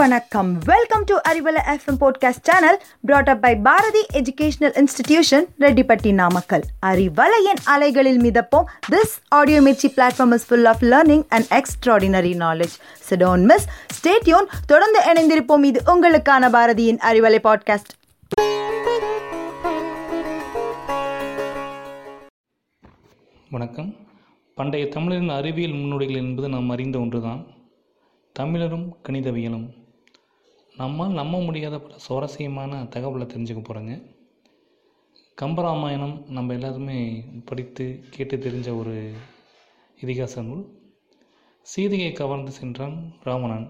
வணக்கம். Welcome to Arivalai FM podcast channel brought up by Bharathi educational institution Rettipatti Namakkal அறிவலையின் அலைகளில் மிதப்போம். This audio Mirchi platform is full of learning and extraordinary knowledge so don't miss stay tuned தொடர்ந்து இணைந்திருப்போம். இது உங்களுக்கான பாரதியின் Arivalai podcast வணக்கம். பண்டைய தமிழரின் அறிவியல் முன்னோடிகள் என்பது நாம் அறிந்த ஒன்றுதான். தமிழரும் கணிதவியலும். நம்மால் நம்ப முடியாத பல சுவாரஸ்யமான தகவலை தெரிஞ்சுக்க போகிறோங்க கம்பராமாயணம் நம்ம எல்லாருமே படித்து கேட்டு தெரிஞ்ச ஒரு இதிகாச நூல். சீதையை கவர்ந்து சென்றான் ராவணன்.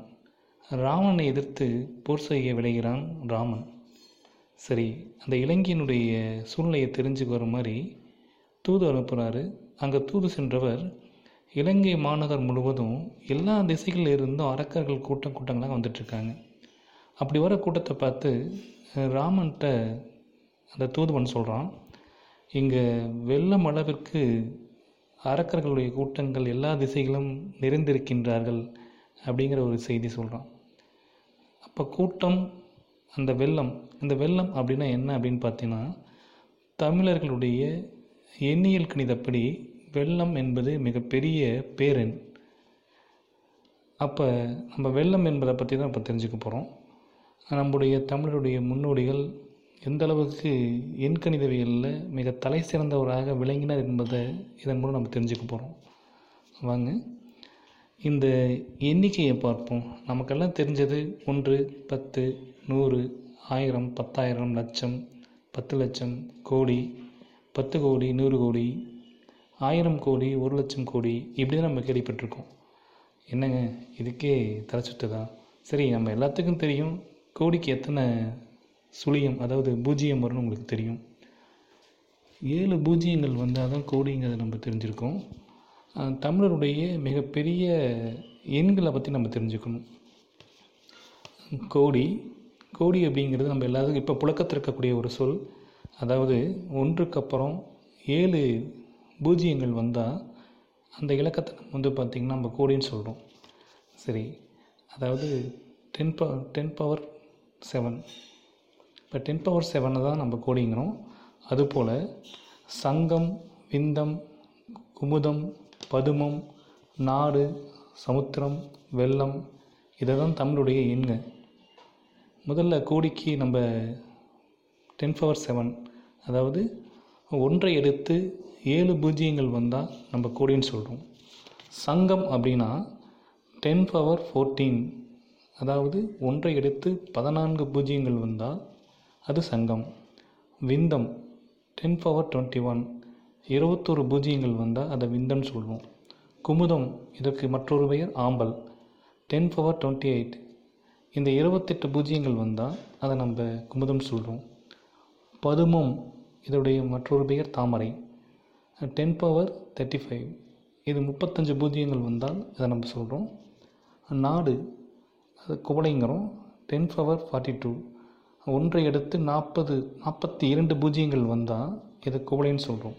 ராவணனை எதிர்த்து போர் செய்ய விளைகிறான் ராமன். சரி அந்த இலங்கையினுடைய சூழ்நிலையை தெரிஞ்சுக்கிற மாதிரி தூது அனுப்புகிறாரு அங்கே தூது சென்றவர் இலங்கை மாநகர் முழுவதும் எல்லா திசைகளில் இருந்தும் அரக்கர்கள் கூட்டம் கூட்டங்களாக வந்துட்டுருக்காங்க அப்படி வர கூட்டத்தை பார்த்து ராமன்கிட்ட அந்த தூதுவன் சொல்கிறான் இங்கே வெள்ளம் அளவிற்கு அரக்கர்களுடைய கூட்டங்கள் எல்லா திசைகளும் நிறைந்திருக்கின்றார்கள் அப்படிங்கிற ஒரு செய்தி சொல்கிறான் அப்போ கூட்டம் அந்த வெள்ளம் இந்த வெள்ளம் அப்படின்னா என்ன அப்படின்னு பார்த்தீங்கன்னா தமிழர்களுடைய எண்ணியல் கணிதப்படி வெள்ளம் என்பது மிகப்பெரிய பேரெண். அப்போ நம்ம வெள்ளம் என்பதை பற்றி தான் இப்போ தெரிஞ்சுக்க போகிறோம் நம்முடைய தமிழருடைய முன்னோடிகள் எந்த அளவுக்கு எண்கணிதவியலில் மிக தலை சிறந்தவராக விளங்கினார் என்பதை இதன் மூலம் நம்ம தெரிஞ்சுக்க போகிறோம் வாங்க. இந்த எண்ணிக்கையை பார்ப்போம். நமக்கெல்லாம் தெரிஞ்சது ஒன்று பத்து நூறு ஆயிரம் பத்தாயிரம் லட்சம் பத்து லட்சம் கோடி பத்து கோடி நூறு கோடி ஆயிரம் கோடி ஒரு லட்சம் கோடி இப்படி தான் நம்ம கேள்விப்பட்டிருக்கோம். என்னங்க? இதுக்கே தலை தான் சரி நம்ம எல்லாத்துக்கும் தெரியும். கோடிக்கு எத்தனை சுழியம் அதாவது பூஜ்ஜியம் வரும்னு உங்களுக்கு தெரியும். ஏழு பூஜ்ஜியங்கள் வந்தால் தான் கோடிங்கிறத நம்ம தெரிஞ்சுருக்கோம். தமிழருடைய மிகப்பெரிய எண்களை பற்றி நம்ம தெரிஞ்சுக்கணும். கோடி கோடி அப்படிங்கிறது நம்ம எல்லாத்துக்கும் இப்போ புழக்கத்தில் இருக்கக்கூடிய ஒரு சொல். அதாவது ஒன்றுக்கு அப்புறம் ஏழு பூஜ்ஜியங்கள் வந்தால் அந்த இலக்கத்தை நம்ம வந்து பார்த்திங்கன்னா நம்ம கோடின்னு சொல்கிறோம் சரி அதாவது ten power ten power seven இப்போ டென் பவர் செவனை தான் நம்ம கோடிங்கிறோம் அதுபோல் சங்கம் விந்தம் குமுதம் பதுமம் நாடு சமுத்திரம் வெள்ளம் இதை தான் தமிழுடைய எண்கள் முதல்ல கோடிக்கு நம்ம டென் பவர் செவன் அதாவது ஒன்றை எடுத்து ஏழு பூஜ்ஜியங்கள் வந்தால் நம்ம கோடின்னு சொல்கிறோம் சங்கம் அப்படின்னா டென் பவர் ஃபோர்டீன் அதாவது ஒன்றை எடுத்து பதினான்கு பூஜ்ஜியங்கள் வந்தால் அது சங்கம். விந்தம் டென் பவர் டுவெண்ட்டி ஒன் இருபத்தொரு பூஜ்ஜியங்கள் வந்தால் அதை விந்தம்னு சொல்லுவோம் குமுதம் இதற்கு மற்றொரு பெயர் ஆம்பல். டென் பவர் டுவெண்ட்டி எயிட் இந்த இருபத்தெட்டு பூஜ்ஜியங்கள் வந்தால் அதை நம்ம குமுதம் சொல்கிறோம் பதுமம் இதோடைய மற்றொரு பெயர் தாமரை. டென் பவர் தேர்ட்டி ஃபைவ் இது முப்பத்தஞ்சு பூஜ்ஜியங்கள் வந்தால் இதை நம்ம சொல்கிறோம் நாடு அது குவளைங்கிறோம் டென் பவர் ஃபார்ட்டி டூ ஒன்றை எடுத்து நாற்பது நாற்பத்தி இரண்டு பூஜ்ஜியங்கள் வந்தால் இதை குவளைன்னு சொல்கிறோம்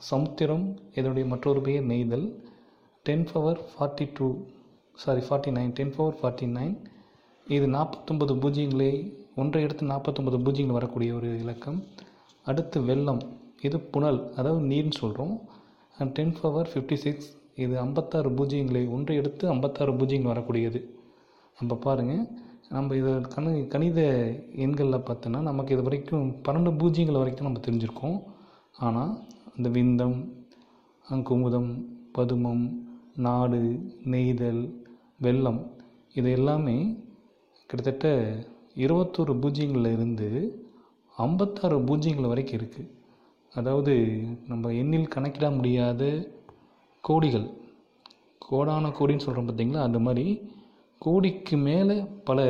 சமுத்திரம் இதனுடைய மற்றொரு பெயர் நெய்தல். Ten power forty two sorry forty nine ten power forty nine இது நாற்பத்தொம்பது பூஜ்ஜியங்களே ஒன்றை எடுத்து நாற்பத்தொம்பது பூஜ்ஜியங்கள் வரக்கூடிய ஒரு இலக்கம். அடுத்து வெள்ளம் இது புனல் அதாவது நீர்னு சொல்கிறோம் டென் பவர் ஃபிஃப்டி சிக்ஸ் இது ஐம்பத்தாறு பூஜ்ஜியங்களை ஒன்றை எடுத்து ஐம்பத்தாறு பூஜ்ஜியங்கள் வரக்கூடியது. நம்ம பாருங்கள் நம்ம இதை கண கணித எண்களில் பார்த்தோன்னா நமக்கு இது வரைக்கும் பன்னெண்டு பூஜ்ஜியங்கள் வரைக்கும் நம்ம தெரிஞ்சிருக்கோம். ஆனால் இந்த விந்தம் குமுதம் பதுமம் நாடு நெய்தல் வெள்ளம் இது எல்லாமே கிட்டத்தட்ட இருபத்தோரு பூஜ்ஜியங்களில் இருந்து ஐம்பத்தாறு பூஜ்ஜியங்கள் வரைக்கும் இருக்குது அதாவது நம்ம எண்ணில் கணக்கிட முடியாத கோடிகள். கோடான கோடின்னு சொல்கிறோம் பார்த்தீங்களா அந்த மாதிரி கோடிக்கு மேலே பல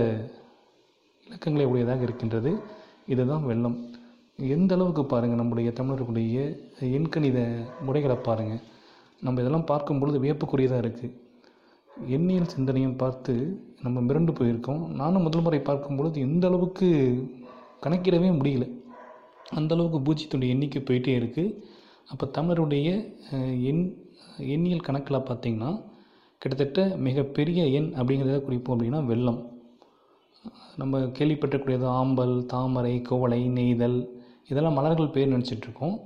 இலக்கங்களை உடையதாக இருக்கின்றது. இதுதான் வெள்ளம். எந்த அளவுக்கு பாருங்கள் நம்முடைய தமிழர்களுடைய எண்கணித முறைகளை பாருங்கள் நம்ம இதெல்லாம் பார்க்கும் பொழுது வியப்புக்குரியதாக இருக்குது எண்ணியல் சிந்தனையும் பார்த்து நம்ம மிரண்டு போயிருக்கோம். நானும் முதல் முறை பார்க்கும் பொழுது எந்த அளவுக்கு கணக்கிடவே முடியல. அந்த அளவுக்கு பூஜ்ஜியத்துடைய எண்ணிக்கை போயிட்டே இருக்குது அப்போ தமிழருடைய எண் எண்ணியல் கணக்கில் பார்த்திங்கன்னா கிட்டத்தட்ட மிகப்பெரிய எண் அப்படிங்கிறத குறிப்போம் அப்படின்னா வெள்ளம். நம்ம கேள்விப்பட்டக்கூடியது ஆம்பல் தாமரை கோவளை நெய்தல் இதெல்லாம் மலர்கள் பேர் நினச்சிட்ருக்கோம்.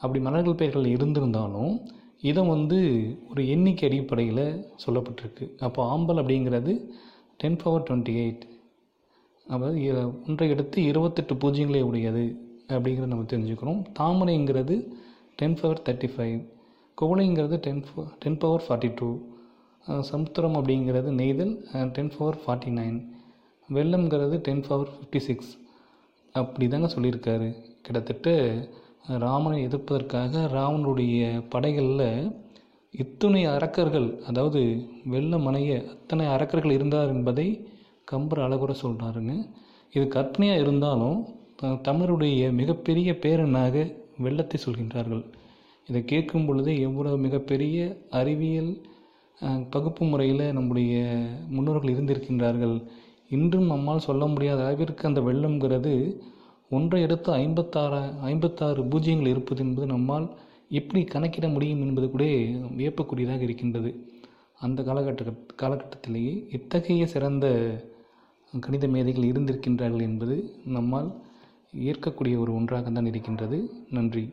அப்படி மலர்கள் பெயர்கள் இருந்திருந்தாலும் இதை வந்து ஒரு எண்ணிக்கை அடிப்படையில் சொல்லப்பட்டிருக்கு. அப்போ ஆம்பல் அப்படிங்கிறது டென் பவர் டுவெண்ட்டி எயிட் அதாவது ஒன்றை எடுத்து இருபத்தெட்டு பூஜ்ஜியங்களே உடையது அப்படிங்கிறத நம்ம தெரிஞ்சுக்கிறோம் தாமரைங்கிறது ten power thirty five குவளைங்கிறது ten ten power forty two சமுத்திரம் அப்படிங்கிறது நெய்தல் டென் ஃபவர் ஃபார்ட்டி நைன் வெள்ளம்ங்கிறது டென் ஃபவர் ஃபிஃப்டி சிக்ஸ் அப்படி தாங்க சொல்லியிருக்காரு. கிட்டத்தட்ட ராமனை எதிர்ப்பதற்காக ராவனுடைய படைகளில் இத்துணை அரக்கர்கள் அதாவது வெள்ள மனைய அத்தனை அரக்கர்கள் இருந்தார் என்பதை கம்பர் அழகுற சொல்கிறாருங்க இது கற்பனையாக இருந்தாலும் த- தமிழருடைய மிகப்பெரிய பேரனாக வெள்ளத்தை சொல்கின்றார்கள். இதை கேட்கும் பொழுது எவ்வளவு மிகப்பெரிய அறிவியல் பகுப்பு முறையில் நம்முடைய முன்னோர்கள் இருந்திருக்கின்றார்கள். இன்றும் நம்மால் சொல்ல முடியாத அளவிற்கு அந்த வெள்ளம்ங்கிறது ஒன்றை எடுத்து ஐம்பத்தாறு ஐம்பத்தாறு பூஜ்ஜியங்கள் இருப்பது என்பது நம்மால் எப்படி கணக்கிட முடியும் என்பது கூட வியப்புக்குரியதாக இருக்கின்றது. அந்த காலகட்ட காலகட்டத்திலேயே இத்தகைய சிறந்த கணித மேதைகள் இருந்திருக்கின்றார்கள் என்பது நம்மால் ஏற்கக்கூடிய ஒரு ஒன்றாக தான் இருக்கின்றது. நன்றி.